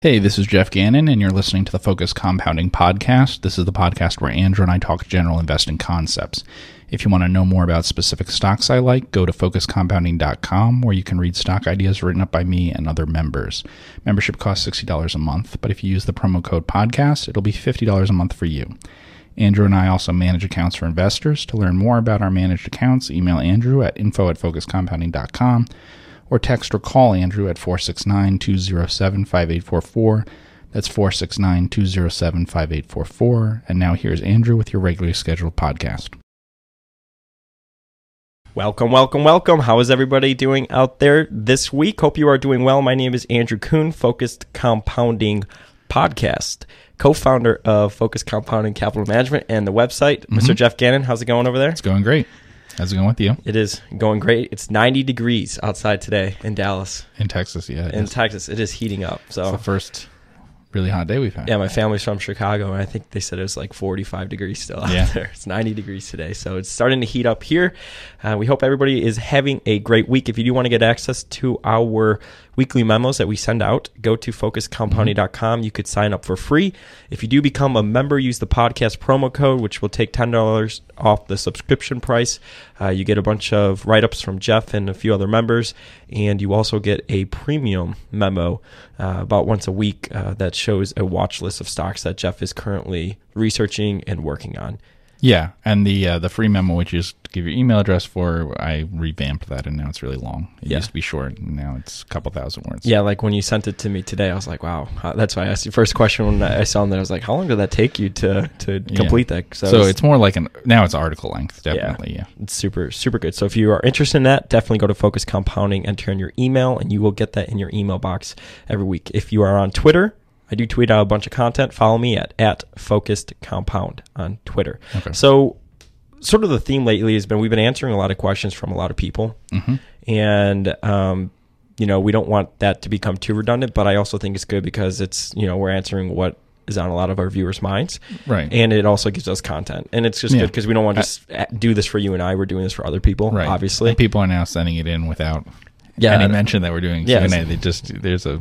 Hey, this is Geoff Gannon, and you're listening to the Focused Compounding Podcast. This is the podcast where Andrew and I talk general investing concepts. If you want to know more about specific stocks I like, go to focusedcompounding.com where you can read stock ideas written up by me and other members. Membership costs $60 a month, but if you use the promo code podcast, it'll be $50 a month for you. Andrew and I also manage accounts for investors. To learn more about our managed accounts, email Andrew at info at focusedcompounding.com or text or call Andrew at 469 207 5844. That's 469 207 5844. And now here's Andrew with your regularly scheduled podcast. Welcome, welcome, welcome. How is everybody doing out there this week? Hope you are doing well. My name is Andrew Kuhn, Focused Compounding Podcast, co founder of Focused Compounding Capital Management and the website. Mm-hmm. Mr. Geoff Gannon, how's it going over there? It's going great. How's it going with you? It is going great. It's 90 degrees outside today in Dallas. In Texas, yeah. In is. Texas, it is heating up. So it's the first really hot day we've had. Yeah, my family's from Chicago, and I think they said it was like 45 degrees still out yeah. there. It's 90 degrees today, so it's starting to heat up here. Uh, we hope everybody is having a great week. If you do want to get access to our weekly memos that we send out, go to focusedcompounding.com. You could sign up for free. If you do become a member, use the podcast promo code, which will take $10 off the subscription price. Uh, you get a bunch of write ups from Geoff and a few other members, and you also get a premium memo uh, about once a week uh, that shows a watch list of stocks that Geoff is currently researching and working on. Yeah, and the uh, the free memo, which is to give your email address for, I revamped that, and now it's really long. It yeah. used to be short, and now it's a couple thousand words. Yeah, like when you sent it to me today, I was like, "Wow!" That's why I asked you first question when I saw that. I was like, "How long did that take you to to complete yeah. that?" So, so was, it's more like an now it's article length, definitely. Yeah. yeah, it's super super good. So if you are interested in that, definitely go to Focused Compounding, enter in your email, and you will get that in your email box every week. If you are on Twitter, I do tweet out a bunch of content. Follow me at at focused compound on Twitter. Okay. So, sort of the theme lately has been we've been answering a lot of questions from a lot of people, mm-hmm. and um, you know we don't want that to become too redundant. But I also think it's good because it's you know we're answering what is on a lot of our viewers' minds, right? And it also gives us content, and it's just yeah. good because we don't want to just do this for you and I. We're doing this for other people, right? Obviously, and people are now sending it in without yeah, any mention that we're doing yeah. They just there's a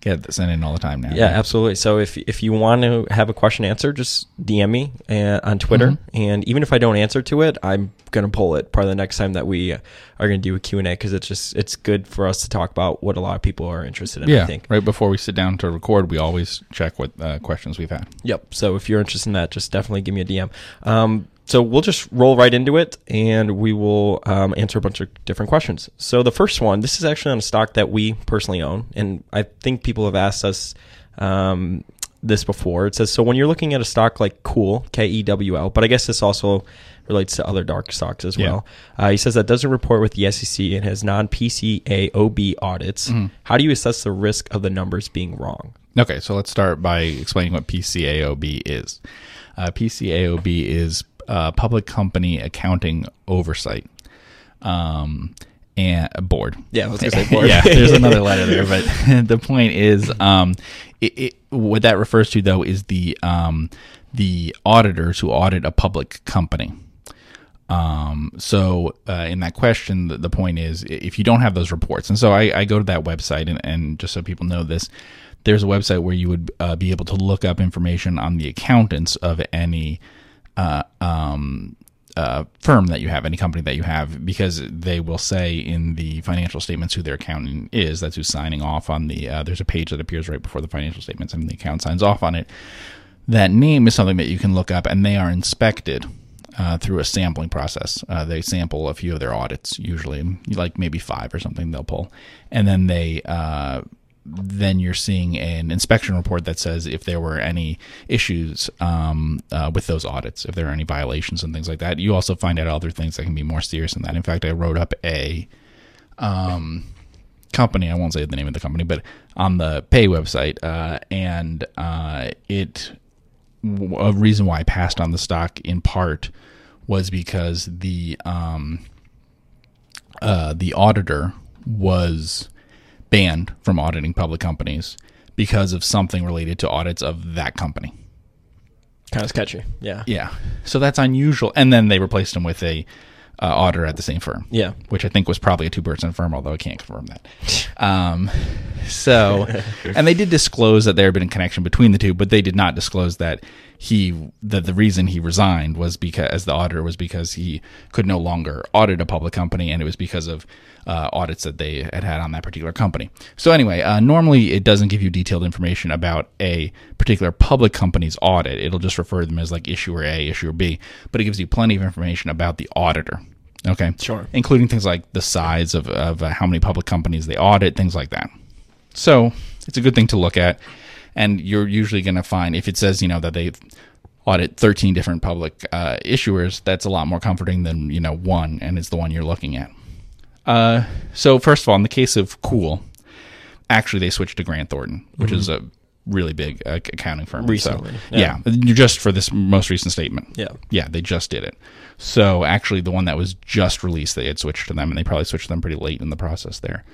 get sent in all the time now. Yeah, absolutely. So if if you want to have a question answered, just DM me uh, on Twitter, mm-hmm. and even if I don't answer to it, I'm gonna pull it probably the next time that we are gonna do a Q and A because it's just it's good for us to talk about what a lot of people are interested in. Yeah, I think right before we sit down to record, we always check what uh, questions we've had. Yep. So if you're interested in that, just definitely give me a DM. Um, so we'll just roll right into it and we will um, answer a bunch of different questions. So the first one, this is actually on a stock that we personally own, and I think people have asked us um, this before. It says, so when you're looking at a stock like Cool K E W L, but I guess this also relates to other dark stocks as well. Yeah. Uh, he says that doesn't report with the SEC and has non PCAOB audits. Mm-hmm. How do you assess the risk of the numbers being wrong? Okay, so let's start by explaining what PCAOB is. Uh, PCAOB is uh, public company accounting oversight. Um, and a board. Yeah, I was gonna say board. yeah, there's another letter there, but the point is, um, it, it, what that refers to though is the um, the auditors who audit a public company. Um, so uh, in that question, the, the, point is if you don't have those reports, and so I, I go to that website, and, and, just so people know this, there's a website where you would uh, be able to look up information on the accountants of any uh, um, uh, firm that you have, any company that you have, because they will say in the financial statements who their accountant is. That's who's signing off on the. Uh, there's a page that appears right before the financial statements, and the account signs off on it. That name is something that you can look up, and they are inspected uh, through a sampling process. Uh, they sample a few of their audits, usually like maybe five or something. They'll pull, and then they uh, then you're seeing an inspection report that says if there were any issues um, uh, with those audits, if there are any violations and things like that. You also find out other things that can be more serious than that. In fact, I wrote up a um, company. I won't say the name of the company, but on the pay website, uh, and uh, it a reason why I passed on the stock in part was because the um, uh, the auditor was banned from auditing public companies because of something related to audits of that company. Kind of sketchy. Yeah. Yeah. So that's unusual. And then they replaced him with a uh, auditor at the same firm. Yeah. Which I think was probably a two person firm, although I can't confirm that. Um, so, and they did disclose that there had been a connection between the two, but they did not disclose that he that the reason he resigned was because as the auditor was because he could no longer audit a public company, and it was because of uh, audits that they had had on that particular company. So anyway, uh, normally it doesn't give you detailed information about a particular public company's audit. It'll just refer to them as like issuer A, issuer B, but it gives you plenty of information about the auditor. Okay, Sure. including things like the size of, of uh, how many public companies they audit, things like that. So it's a good thing to look at. And you're usually going to find if it says, you know, that they audit 13 different public uh, issuers, that's a lot more comforting than, you know, one, and it's the one you're looking at. Uh, so, first of all, in the case of Cool, actually they switched to Grant Thornton, which is a really big uh, accounting firm. So, Recently, yeah. yeah. you're just for this most recent statement. Yeah. Yeah, they just did it. So actually, the one that was just released, they had switched to them, and they probably switched to them pretty late in the process there.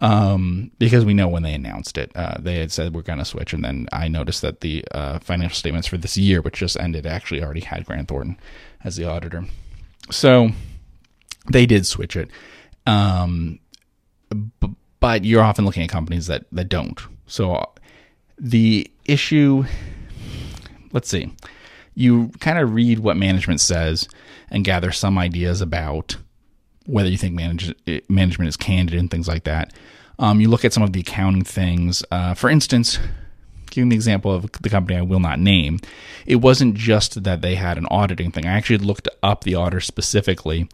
Um, because we know when they announced it, uh, they had said we're going to switch, and then I noticed that the uh, financial statements for this year, which just ended, actually already had Grant Thornton as the auditor. So they did switch it. Um, b- but you're often looking at companies that that don't. So uh, the issue, let's see, you kind of read what management says and gather some ideas about whether you think manage, management is candid and things like that. Um, you look at some of the accounting things. Uh, for instance, giving the example of the company I will not name, it wasn't just that they had an auditing thing. I actually looked up the auditor specifically,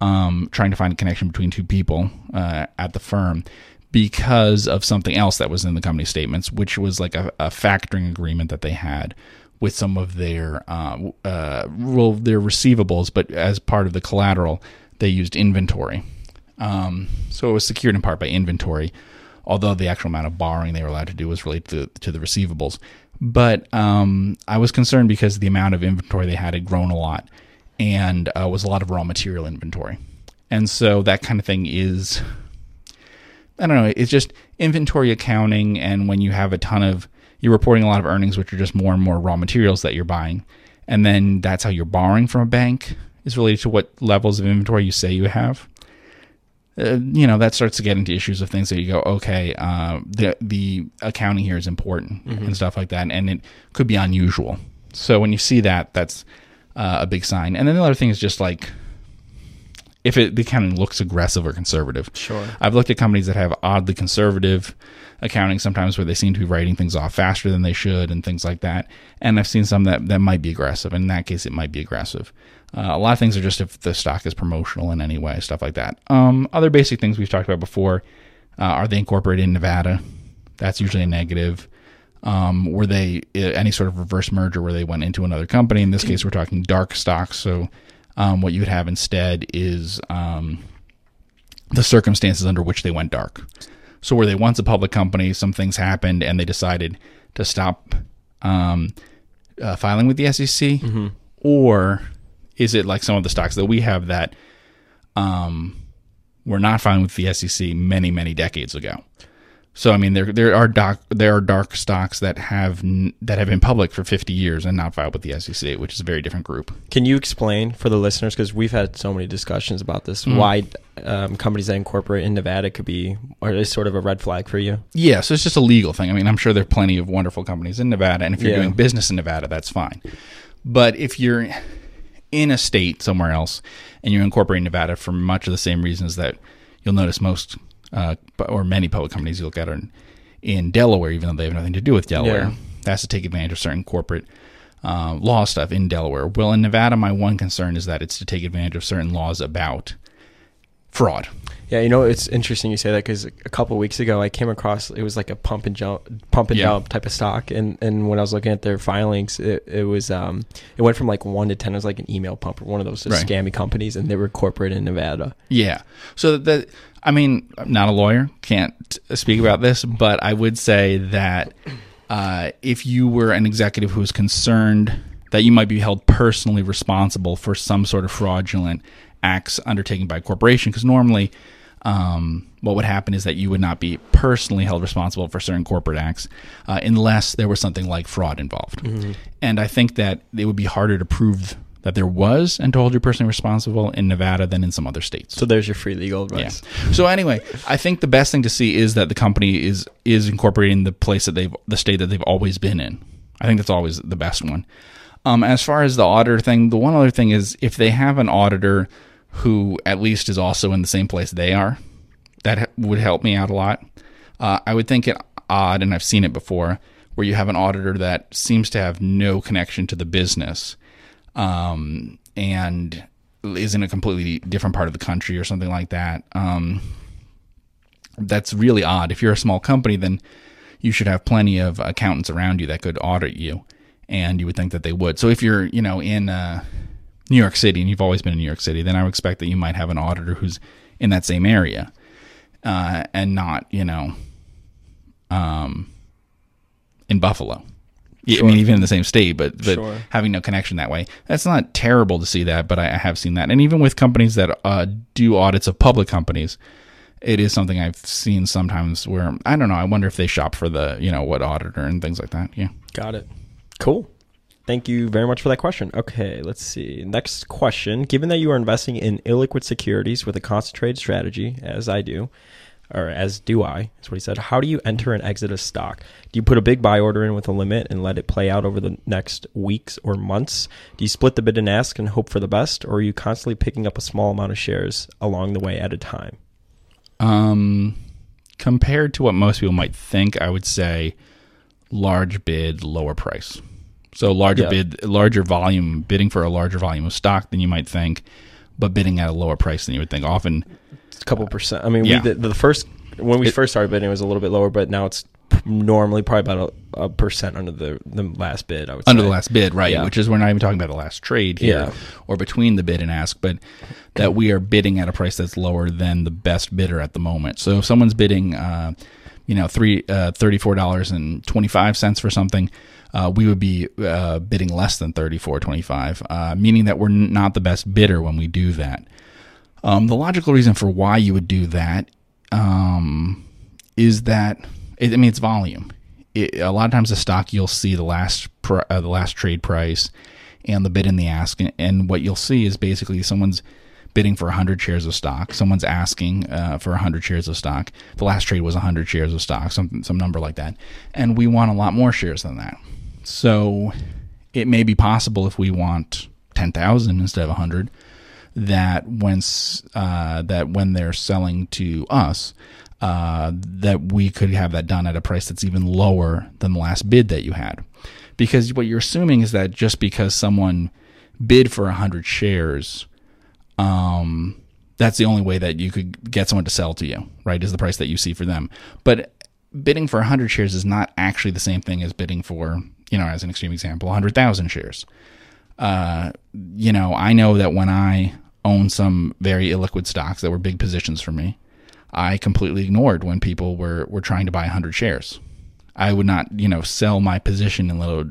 um, trying to find a connection between two people uh, at the firm because of something else that was in the company statements, which was like a, a factoring agreement that they had with some of their uh, uh, well, their receivables, but as part of the collateral, they used inventory. Um, so it was secured in part by inventory, although the actual amount of borrowing they were allowed to do was related to, to the receivables. But um, I was concerned because the amount of inventory they had had grown a lot and uh, was a lot of raw material inventory. And so that kind of thing is, I don't know, it's just inventory accounting. And when you have a ton of, you're reporting a lot of earnings, which are just more and more raw materials that you're buying. And then that's how you're borrowing from a bank is related to what levels of inventory you say you have. Uh, you know that starts to get into issues of things that you go, okay, uh, the the accounting here is important and stuff like that, and it could be unusual. So when you see that, that's uh, a big sign. And then the other thing is just like if it the accounting looks aggressive or conservative. Sure. I've looked at companies that have oddly conservative accounting sometimes where they seem to be writing things off faster than they should and things like that. And I've seen some that, that might be aggressive. In that case, it might be aggressive. Uh, a lot of things are just if the stock is promotional in any way, stuff like that. Um, other basic things we've talked about before uh, are they incorporated in Nevada? That's usually a negative. Um, were they uh, any sort of reverse merger where they went into another company? In this case, we're talking dark stocks. So um, what you would have instead is um, the circumstances under which they went dark. So were they once a public company, some things happened, and they decided to stop um, uh, filing with the SEC, or is it like some of the stocks that we have that um, were not filing with the SEC many, many decades ago? So I mean, there there are dark there are dark stocks that have n- that have been public for 50 years and not filed with the SEC, which is a very different group. Can you explain for the listeners because we've had so many discussions about this Mm. why um, companies that incorporate in Nevada could be or is sort of a red flag for you? Yeah, so it's just a legal thing. I mean, I'm sure there are plenty of wonderful companies in Nevada, and if you're Yeah. doing business in Nevada, that's fine. But if you're in a state somewhere else and you're incorporating Nevada for much of the same reasons that you'll notice most uh, or many public companies you look at are in, in Delaware, even though they have nothing to do with Delaware, Yeah. that's to take advantage of certain corporate uh, law stuff in Delaware. Well, in Nevada, my one concern is that it's to take advantage of certain laws about fraud. Yeah, you know it's interesting you say that because a couple weeks ago I came across it was like a pump and jump, pump and Yeah. dump type of stock, and and when I was looking at their filings, it, it was um it went from like one to ten. It was like an email pump or one of those Right. scammy companies, and they were corporate in Nevada. Yeah. So that I mean, I'm not a lawyer, can't speak about this, but I would say that uh, if you were an executive who was concerned that you might be held personally responsible for some sort of fraudulent acts undertaken by a corporation, because normally. Um, what would happen is that you would not be personally held responsible for certain corporate acts uh, unless there was something like fraud involved. And I think that it would be harder to prove that there was and to hold you personally responsible in Nevada than in some other states. So there's your free legal advice. Yeah. So anyway, I think the best thing to see is that the company is is incorporating the place that they've the state that they've always been in. I think that's always the best one. Um, as far as the auditor thing, the one other thing is if they have an auditor who at least is also in the same place they are, that would help me out a lot. Uh, I would think it odd, and I've seen it before, where you have an auditor that seems to have no connection to the business um, and is in a completely different part of the country or something like that. Um, that's really odd. If you're a small company, then you should have plenty of accountants around you that could audit you, and you would think that they would. So if you're, you know, in uh, New York City and you've always been in New York City, then I would expect that you might have an auditor who's in that same area, uh, and not, you know, um, in Buffalo. Sure. I mean, even in the same state, but but sure. having no connection that way. That's not terrible to see that, but I, I have seen that. And even with companies that uh, do audits of public companies, it is something I've seen sometimes where I don't know. I wonder if they shop for the you know what auditor and things like that. Yeah, got it. Cool. Thank you very much for that question. Okay, let's see. Next question. Given that you are investing in illiquid securities with a concentrated strategy, as I do, or as do I, is what he said. How do you enter and exit a stock? Do you put a big buy order in with a limit and let it play out over the next weeks or months? Do you split the bid and ask and hope for the best, or are you constantly picking up a small amount of shares along the way at a time? Um, compared to what most people might think, I would say large bid, lower price. So larger yeah. bid, larger volume, bidding for a larger volume of stock than you might think, but bidding at a lower price than you would think. Often it's a couple percent. I mean, yeah. we, the, the first when we it, first started bidding, it was a little bit lower, but now it's normally probably about a, a percent under the, the last bid. I would under say. the last bid, right? Yeah. Which is we're not even talking about the last trade here, yeah. or between the bid and ask, but that we are bidding at a price that's lower than the best bidder at the moment. So if someone's bidding, uh, you know, three uh, thirty four dollars and twenty five cents for something. Uh, we would be uh, bidding less than thirty four twenty five, uh, meaning that we're not the best bidder when we do that. Um, the logical reason for why you would do that um, is that it, I mean it's volume. It, a lot of times the stock you'll see the last pr- uh, the last trade price and the bid and the ask, and, and, what you'll see is basically someone's bidding for 100 shares of stock. Someone's asking uh, for 100 shares of stock. The last trade was 100 shares of stock, some some number like that, and we want a lot more shares than that. So it may be possible if we want 10,000 instead of 100 that when uh, that when they're selling to us, uh, that we could have that done at a price that's even lower than the last bid that you had, because what you're assuming is that just because someone bid for hundred shares, um, that's the only way that you could get someone to sell to you, right? Is the price that you see for them, but bidding for 100 shares is not actually the same thing as bidding for, you know, as an extreme example, 100,000 shares. Uh, you know, I know that when I own some very illiquid stocks that were big positions for me. I completely ignored when people were, were trying to buy 100 shares. I would not, you know, sell my position in little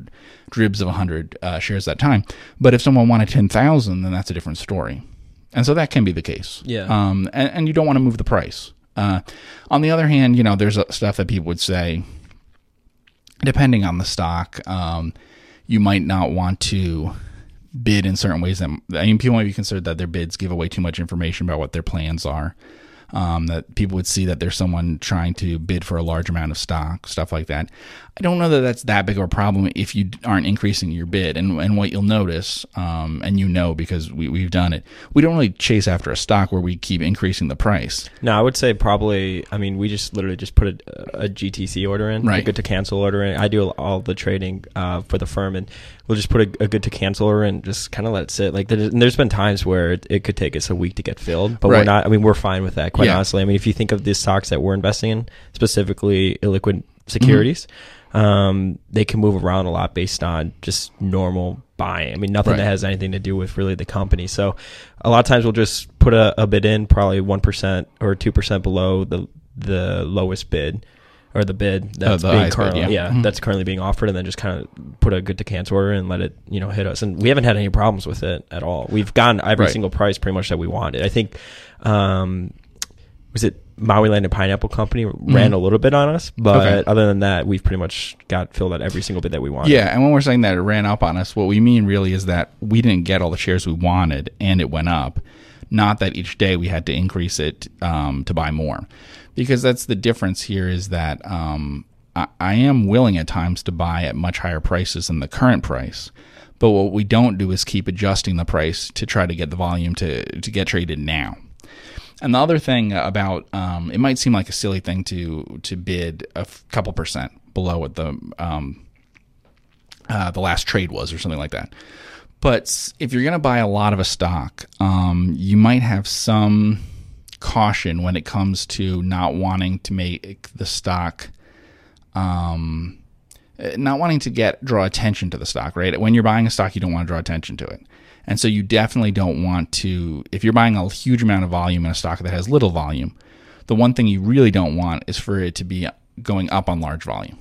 dribs of 100 uh, shares at that time. But if someone wanted 10,000, then that's a different story. And so that can be the case. Yeah. Um, and, and you don't want to move the price. Uh, on the other hand, you know, there's stuff that people would say, depending on the stock, um, you might not want to bid in certain ways that I mean people might be concerned that their bids give away too much information about what their plans are um, that people would see that there's someone trying to bid for a large amount of stock, stuff like that. I don't know that that's that big of a problem if you aren't increasing your bid. And, and what you'll notice, um, and you know because we, we've done it, we don't really chase after a stock where we keep increasing the price. No, I would say probably, I mean, we just literally just put a, a GTC order in, right. a good to cancel order in. I do all the trading uh, for the firm, and we'll just put a, a good to cancel order and just kind of let it sit. Like, there's, there's been times where it, it, could take us a week to get filled, but right. we're not, I mean, we're fine with that quite yeah. honestly. I mean, if you think of the stocks that we're investing in, specifically illiquid securities, mm-hmm. um, they can move around a lot based on just normal buying. I mean, nothing right. that has anything to do with really the company. So a lot of times we'll just put a, a bid in, probably 1% or 2% below the, the lowest bid or the bid oh, that's oh, the being currently bid, yeah, yeah mm-hmm. that's currently being offered and then just kind of put a good to cancel order and let it you know hit us and we haven't had any problems with it at all we've gotten every right. single price pretty much that we wanted i think um, was it Maui Land and Pineapple Company ran mm a little bit on us, but okay. other than that, we've pretty much got filled out every single bit that we wanted. Yeah, and when we're saying that it ran up on us, what we mean really is that we didn't get all the shares we wanted, and it went up. Not that each day we had to increase it um, to buy more, because that's the difference here. Is that um, I, I am willing at times to buy at much higher prices than the current price. But what we don't do is keep adjusting the price to try to get the volume to, to get traded now. And the other thing about um, it might seem like a silly thing to to bid a f- couple percent below what the um, uh, the last trade was or something like that. But if you're going to buy a lot of a stock, um, you might have some caution when it comes to not wanting to make the stock, um, Uh, not wanting to get draw attention to the stock. Right when you're buying a stock, you don't want to draw attention to it. And so you definitely don't want to, if you're buying a huge amount of volume in a stock that has little volume, the one thing you really don't want is for it to be going up on large volume.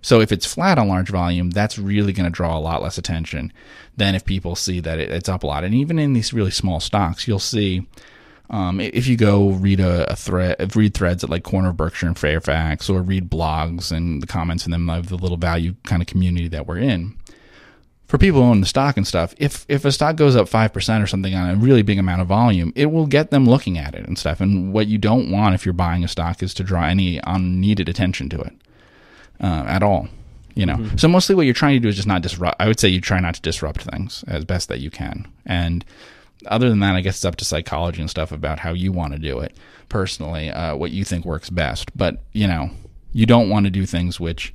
So if it's flat on large volume, that's really going to draw a lot less attention than if people see that it's up a lot. And even in these really small stocks, you'll see um, if you go read a, a, thread, read threads at like Corner of Berkshire and Fairfax, or read blogs and the comments in them of the little value kind of community that we're in, for people who own the stock and stuff, if if a stock goes up five percent or something on a really big amount of volume, it will get them looking at it and stuff. And what you don't want if you're buying a stock is to draw any unneeded attention to it uh, at all. You know, mm-hmm. so mostly what you're trying to do is just not disrupt. I would say you try not to disrupt things as best that you can. And other than that, I guess it's up to psychology and stuff about how you want to do it personally, uh, what you think works best. But you know, you don't want to do things which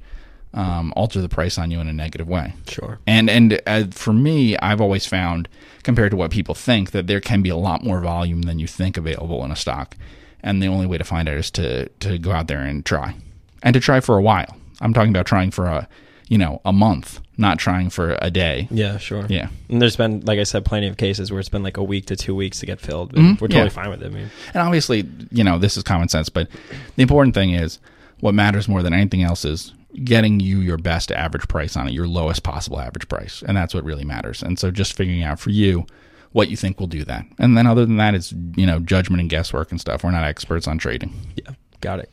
um, alter the price on you in a negative way. Sure. And and uh, for me, I've always found, compared to what people think, that there can be a lot more volume than you think available in a stock, and the only way to find out is to to go out there and try, and to try for a while. I'm talking about trying for a you know a month, not trying for a day. Yeah, sure. Yeah. And there's been, like I said, plenty of cases where it's been like a week to two weeks to get filled. Mm-hmm. We're totally yeah. fine with it. I mean. And obviously, you know, this is common sense, but the important thing is what matters more than anything else is getting you your best average price on it, your lowest possible average price. And that's what really matters. And so just figuring out for you what you think will do that. And then other than that, it's, you know, judgment and guesswork and stuff. We're not experts on trading. Yeah. Got it.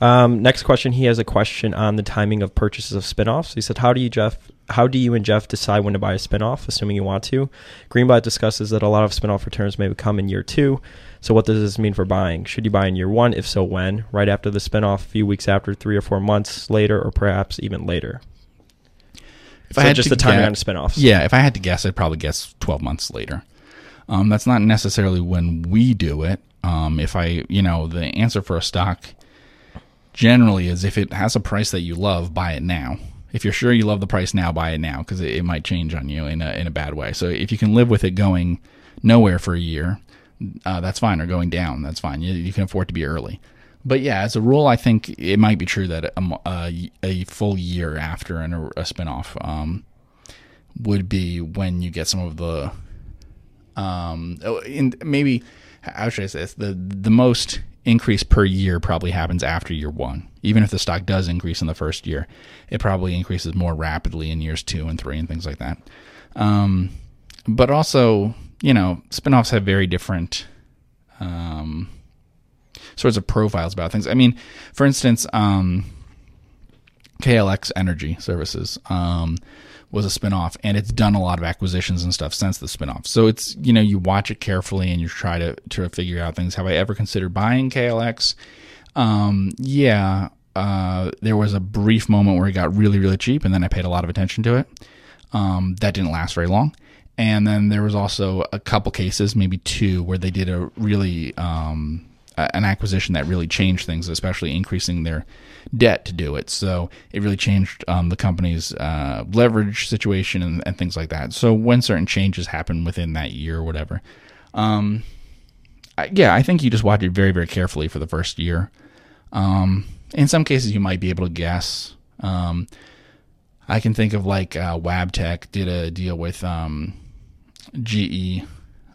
Um, next question. He has a question on the timing of purchases of spinoffs. He said, "How do you, Geoff? How do you and Geoff decide when to buy a spinoff, assuming you want to?" Greenblatt discusses that a lot of spinoff returns may come in year two. So, what does this mean for buying? Should you buy in year one? If so, when? Right after the spinoff, a few weeks after, three or four months later, or perhaps even later? If so I had just the timing on spinoffs. Yeah, if I had to guess, I'd probably guess 12 months later. Um, that's not necessarily when we do it. Um, if I, you know, the answer for a stock generally is if it has a price that you love, buy it now. If you're sure you love the price now, buy it now because it, it, might change on you in a, in a bad way. So if you can live with it going nowhere for a year, uh, that's fine, or going down, that's fine. You, you, can afford to be early. But yeah, as a rule, I think it might be true that a, a, a full year after an, a spinoff um, would be when you get some of the, um, oh, in, maybe how should I say this? The the most increase per year probably happens after year one. Even if the stock does increase in the first year, it probably increases more rapidly in years two and three and things like that. Um, but also, you know, spinoffs have very different um, sorts of profiles about things. I mean, for instance, um, KLX Energy Services um, was a spinoff, and it's done a lot of acquisitions and stuff since the spinoff. So it's you know you watch it carefully and you try to to figure out things. Have I ever considered buying KLX? Um, yeah, uh, there was a brief moment where it got really really cheap, and then I paid a lot of attention to it. Um, that didn't last very long. And then there was also a couple cases, maybe two, where they did a really um, an acquisition that really changed things, especially increasing their debt to do it. So it really changed um, the company's uh, leverage situation and, and, things like that. So when certain changes happen within that year or whatever, um, I, yeah, I think you just watch it very, very carefully for the first year. Um, in some cases, you might be able to guess. Um, I can think of like uh, Wabtec did a deal with um, GE,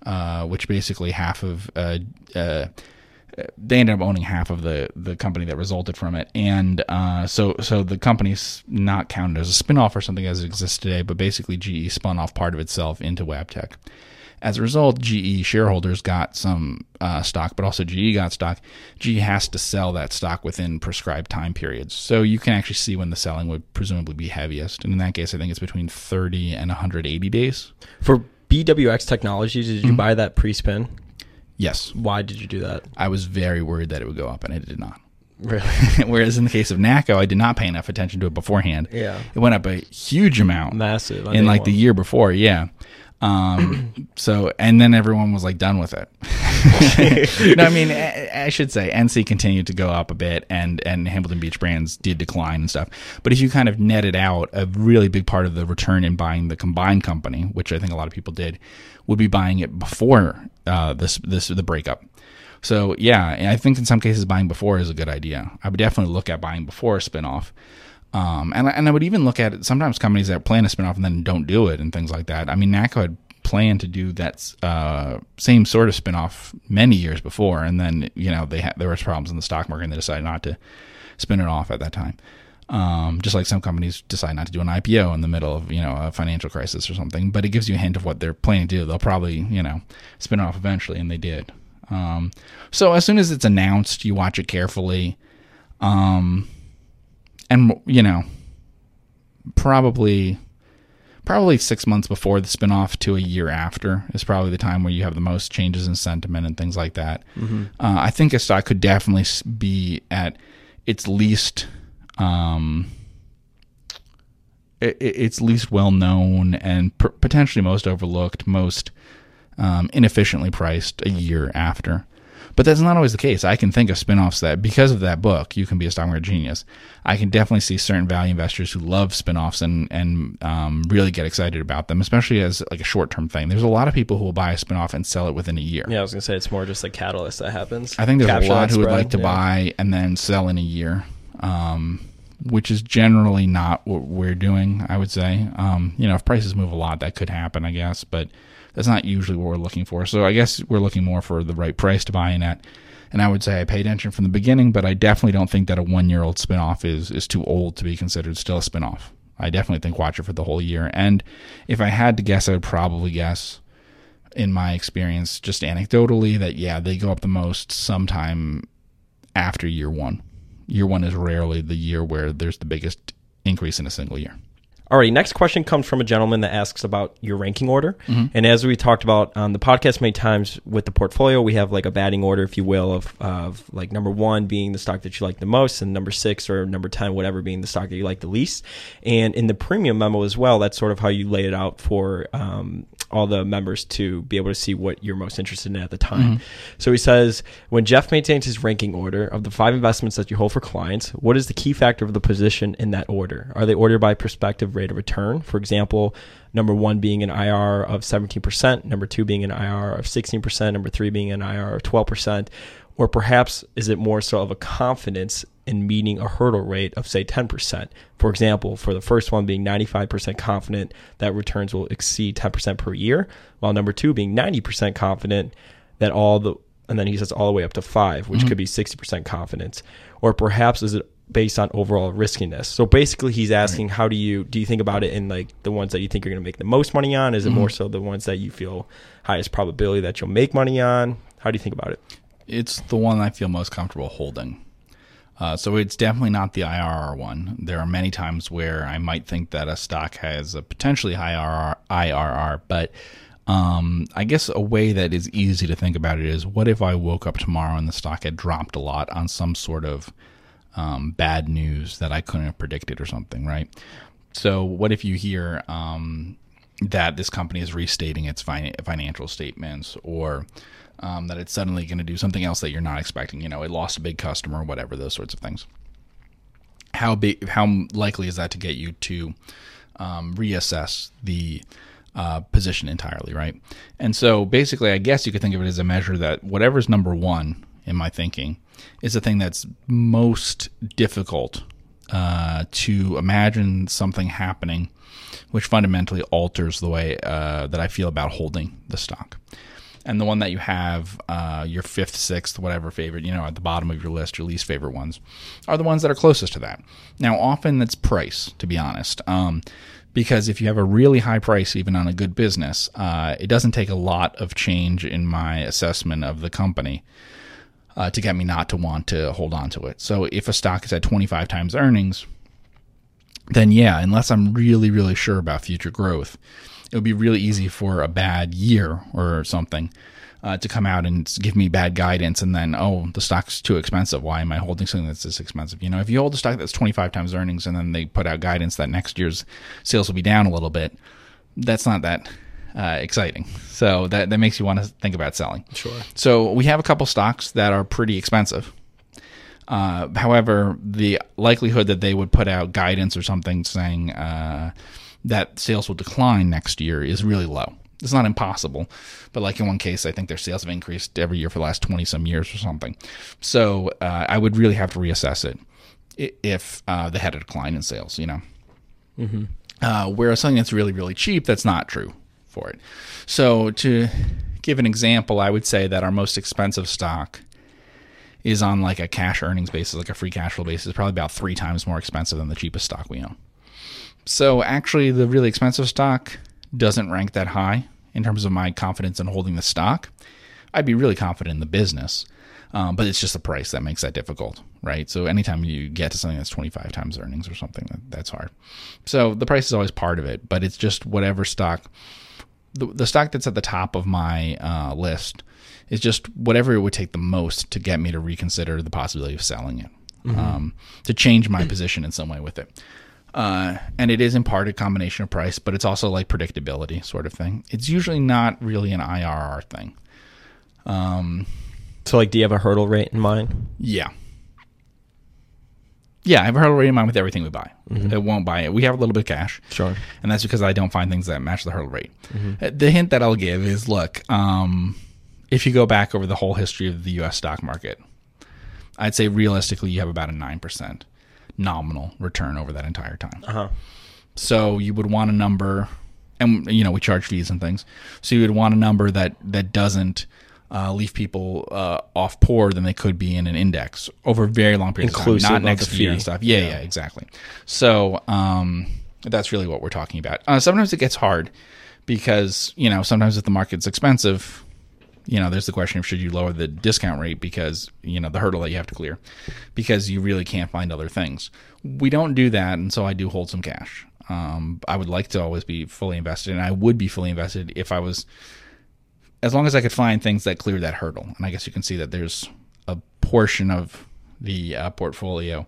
uh, which basically half of uh, uh, they ended up owning half of the the company that resulted from it, and uh, so so the company's not counted as a spinoff or something as it exists today, but basically GE spun off part of itself into Wabtec. As a result, GE shareholders got some uh, stock, but also GE got stock. GE has to sell that stock within prescribed time periods. So you can actually see when the selling would presumably be heaviest. And in that case, I think it's between 30 and 180 days. For BWX Technologies, did you mm-hmm. buy that pre spin? Yes. Why did you do that? I was very worried that it would go up, and it did not. Really? Whereas in the case of NACCO, I did not pay enough attention to it beforehand. Yeah. It went up a huge amount. Massive. I in like one. the year before, yeah. Um, so, and then everyone was like done with it. no, I mean, I, I, should say NC continued to go up a bit and, and Hamilton Beach brands did decline and stuff. But if you kind of netted out a really big part of the return in buying the combined company, which I think a lot of people did, would be buying it before, uh, this, this, the breakup. So yeah, I think in some cases buying before is a good idea. I would definitely look at buying before a spinoff. Um, and, and I would even look at it, sometimes companies that plan a spinoff and then don't do it and things like that. I mean, NACCO had planned to do that uh, same sort of spinoff many years before, and then you know they there was problems in the stock market and they decided not to spin it off at that time. Um, just like some companies decide not to do an IPO in the middle of you know a financial crisis or something, but it gives you a hint of what they're planning to do. They'll probably you know spin off eventually, and they did. Um, so as soon as it's announced, you watch it carefully. Um, and you know, probably probably six months before the spinoff to a year after is probably the time where you have the most changes in sentiment and things like that. Mm-hmm. Uh, I think a stock could definitely be at its least. Um, it's least well known and potentially most overlooked, most um, inefficiently priced a year after. But that's not always the case. I can think of spinoffs that, because of that book, you can be a stock market genius. I can definitely see certain value investors who love spinoffs and and um, really get excited about them, especially as like a short term thing. There's a lot of people who will buy a spinoff and sell it within a year. Yeah, I was gonna say it's more just a catalyst that happens. I think there's Capture a lot who would like to yeah. buy and then sell in a year. Um, which is generally not what we're doing, I would say. Um, you know, if prices move a lot, that could happen, I guess. But that's not usually what we're looking for. So I guess we're looking more for the right price to buy in at. And I would say I pay attention from the beginning, but I definitely don't think that a one year old spinoff is is too old to be considered still a spinoff. I definitely think watch it for the whole year. And if I had to guess, I would probably guess, in my experience, just anecdotally, that yeah, they go up the most sometime after year one. Year one is rarely the year where there's the biggest increase in a single year. Alrighty, next question comes from a gentleman that asks about your ranking order. Mm-hmm. And as we talked about on the podcast many times with the portfolio, we have like a batting order, if you will, of, of like number one being the stock that you like the most, and number six or number 10, whatever, being the stock that you like the least. And in the premium memo as well, that's sort of how you lay it out for um, all the members to be able to see what you're most interested in at the time. Mm-hmm. So he says, when Geoff maintains his ranking order of the five investments that you hold for clients, what is the key factor of the position in that order? Are they ordered by prospective rate of return? For example, number one being an IRR of 17%, number two being an IRR of 16%, number three being an IRR of 12%, or perhaps is it more so of a confidence in meeting a hurdle rate of say 10%? For example, for the first one being 95% confident that returns will exceed 10% per year, while number two being 90% confident that all the and then he says all the way up to five, which mm-hmm. could be 60% confidence. Or perhaps is it based on overall riskiness. So basically, he's asking, right. how do you do you think about it in like the ones that you think you're going to make the most money on? Is it mm-hmm. more so the ones that you feel highest probability that you'll make money on? How do you think about it? It's the one I feel most comfortable holding. Uh, so it's definitely not the IRR one. There are many times where I might think that a stock has a potentially high IRR, but um, I guess a way that is easy to think about it is what if I woke up tomorrow and the stock had dropped a lot on some sort of um, bad news that I couldn't have predicted or something, right? So what if you hear um, that this company is restating its fin- financial statements or um, that it's suddenly going to do something else that you're not expecting. You know, it lost a big customer, whatever, those sorts of things. How big? How likely is that to get you to um, reassess the uh, position entirely, right? And so, basically, I guess you could think of it as a measure that whatever's number one in my thinking is the thing that's most difficult uh, to imagine something happening, which fundamentally alters the way uh, that I feel about holding the stock and the one that you have uh, your fifth, sixth, whatever favorite, you know, at the bottom of your list, your least favorite ones, are the ones that are closest to that. Now, often it's price, to be honest. Um, because if you have a really high price, even on a good business, uh, it doesn't take a lot of change in my assessment of the company uh, to get me not to want to hold on to it. So if a stock is at 25 times earnings, then yeah, unless I'm really, really sure about future growth, it would be really easy for a bad year or something uh, to come out and give me bad guidance and then, oh, the stock's too expensive. Why am I holding something that's this expensive? You know, if you hold a stock that's 25 times earnings and then they put out guidance that next year's sales will be down a little bit, that's not that uh, exciting. So that, that makes you want to think about selling. Sure. So we have a couple stocks that are pretty expensive. Uh, however, the likelihood that they would put out guidance or something saying uh, that sales will decline next year is really low. It's not impossible, but like in one case, I think their sales have increased every year for the last 20 some years or something. So uh, I would really have to reassess it if uh, they had a decline in sales, you know. Mm-hmm. Uh, whereas something that's really, really cheap, that's not true for it. So to give an example, I would say that our most expensive stock is on like a cash earnings basis, like a free cash flow basis, probably about three times more expensive than the cheapest stock we own. So actually, the really expensive stock doesn't rank that high in terms of my confidence in holding the stock. I'd be really confident in the business, um, but it's just the price that makes that difficult, right? So anytime you get to something that's 25 times earnings or something, that's hard. So the price is always part of it, but it's just whatever stock. The, the stock that's at the top of my uh, list is just whatever it would take the most to get me to reconsider the possibility of selling it, mm-hmm. um, to change my position in some way with it. Uh, and it is in part a combination of price, but it's also like predictability sort of thing. It's usually not really an IRR thing. Um, so, like, do you have a hurdle rate in mind? Yeah. Yeah, I have a hurdle rate in mind with everything we buy. Mm-hmm. It won't buy it. We have a little bit of cash. Sure. And that's because I don't find things that match the hurdle rate. Mm-hmm. Uh, the hint that I'll give is look, um, if you go back over the whole history of the US stock market, I'd say realistically you have about a 9% nominal return over that entire time. Uh-huh. So you would want a number, and you know we charge fees and things. So you would want a number that that doesn't uh, leave people uh, off poorer than they could be in an index over a very long period Inclusive of time, not next year and stuff. Yeah, yeah, yeah exactly. So um, that's really what we're talking about. Uh, sometimes it gets hard because you know sometimes if the market's expensive you know, there's the question of should you lower the discount rate because, you know, the hurdle that you have to clear because you really can't find other things. We don't do that, and so I do hold some cash. Um, I would like to always be fully invested, and I would be fully invested if I was, as long as I could find things that clear that hurdle. And I guess you can see that there's a portion of the uh, portfolio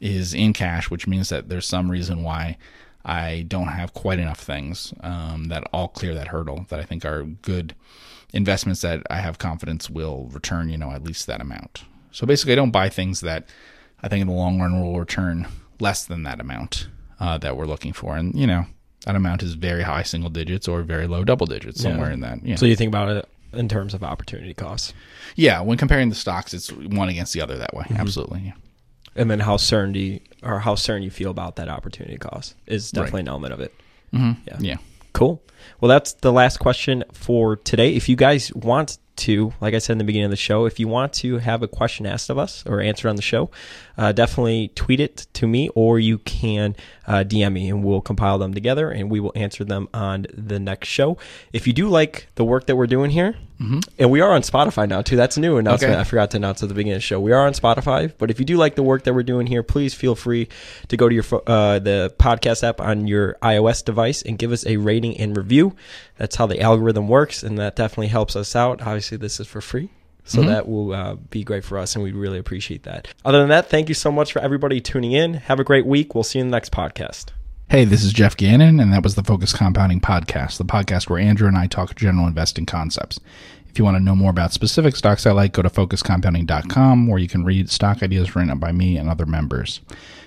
is in cash, which means that there's some reason why I don't have quite enough things um, that all clear that hurdle that I think are good investments that I have confidence will return, you know, at least that amount. So basically, I don't buy things that I think in the long run will return less than that amount uh, that we're looking for. And, you know, that amount is very high single digits or very low double digits, somewhere yeah. in that. You know. So you think about it in terms of opportunity costs? Yeah. When comparing the stocks, it's one against the other that way. Mm-hmm. Absolutely. Yeah. And then how certain do you, or how certain you feel about that opportunity cost is definitely right. an element of it. Mm-hmm. Yeah. Yeah. Cool. Well, that's the last question for today. If you guys want to, like I said in the beginning of the show, if you want to have a question asked of us or answered on the show, uh, definitely tweet it to me or you can uh, DM me and we'll compile them together and we will answer them on the next show. If you do like the work that we're doing here, mm-hmm. and we are on Spotify now too, that's a new announcement. Okay. I forgot to announce at the beginning of the show. We are on Spotify, but if you do like the work that we're doing here, please feel free to go to your uh, the podcast app on your iOS device and give us a rating and review. That's how the algorithm works, and that definitely helps us out. Obviously, this is for free. So mm-hmm. that will uh, be great for us, and we really appreciate that. Other than that, thank you so much for everybody tuning in. Have a great week. We'll see you in the next podcast. Hey, this is Geoff Gannon, and that was the Focused Compounding Podcast, the podcast where Andrew and I talk general investing concepts. If you want to know more about specific stocks I like, go to focusedcompounding.com where you can read stock ideas written up by me and other members.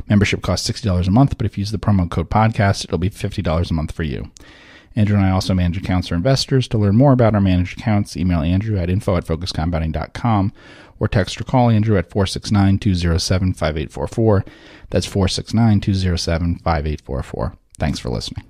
Membership costs $60 a month, but if you use the promo code podcast, it'll be $50 a month for you. Andrew and I also manage accounts for investors. To learn more about our managed accounts, email Andrew at info at focusedcompounding.com or text or call Andrew at 469 207 5844. That's 469 207 5844. Thanks for listening.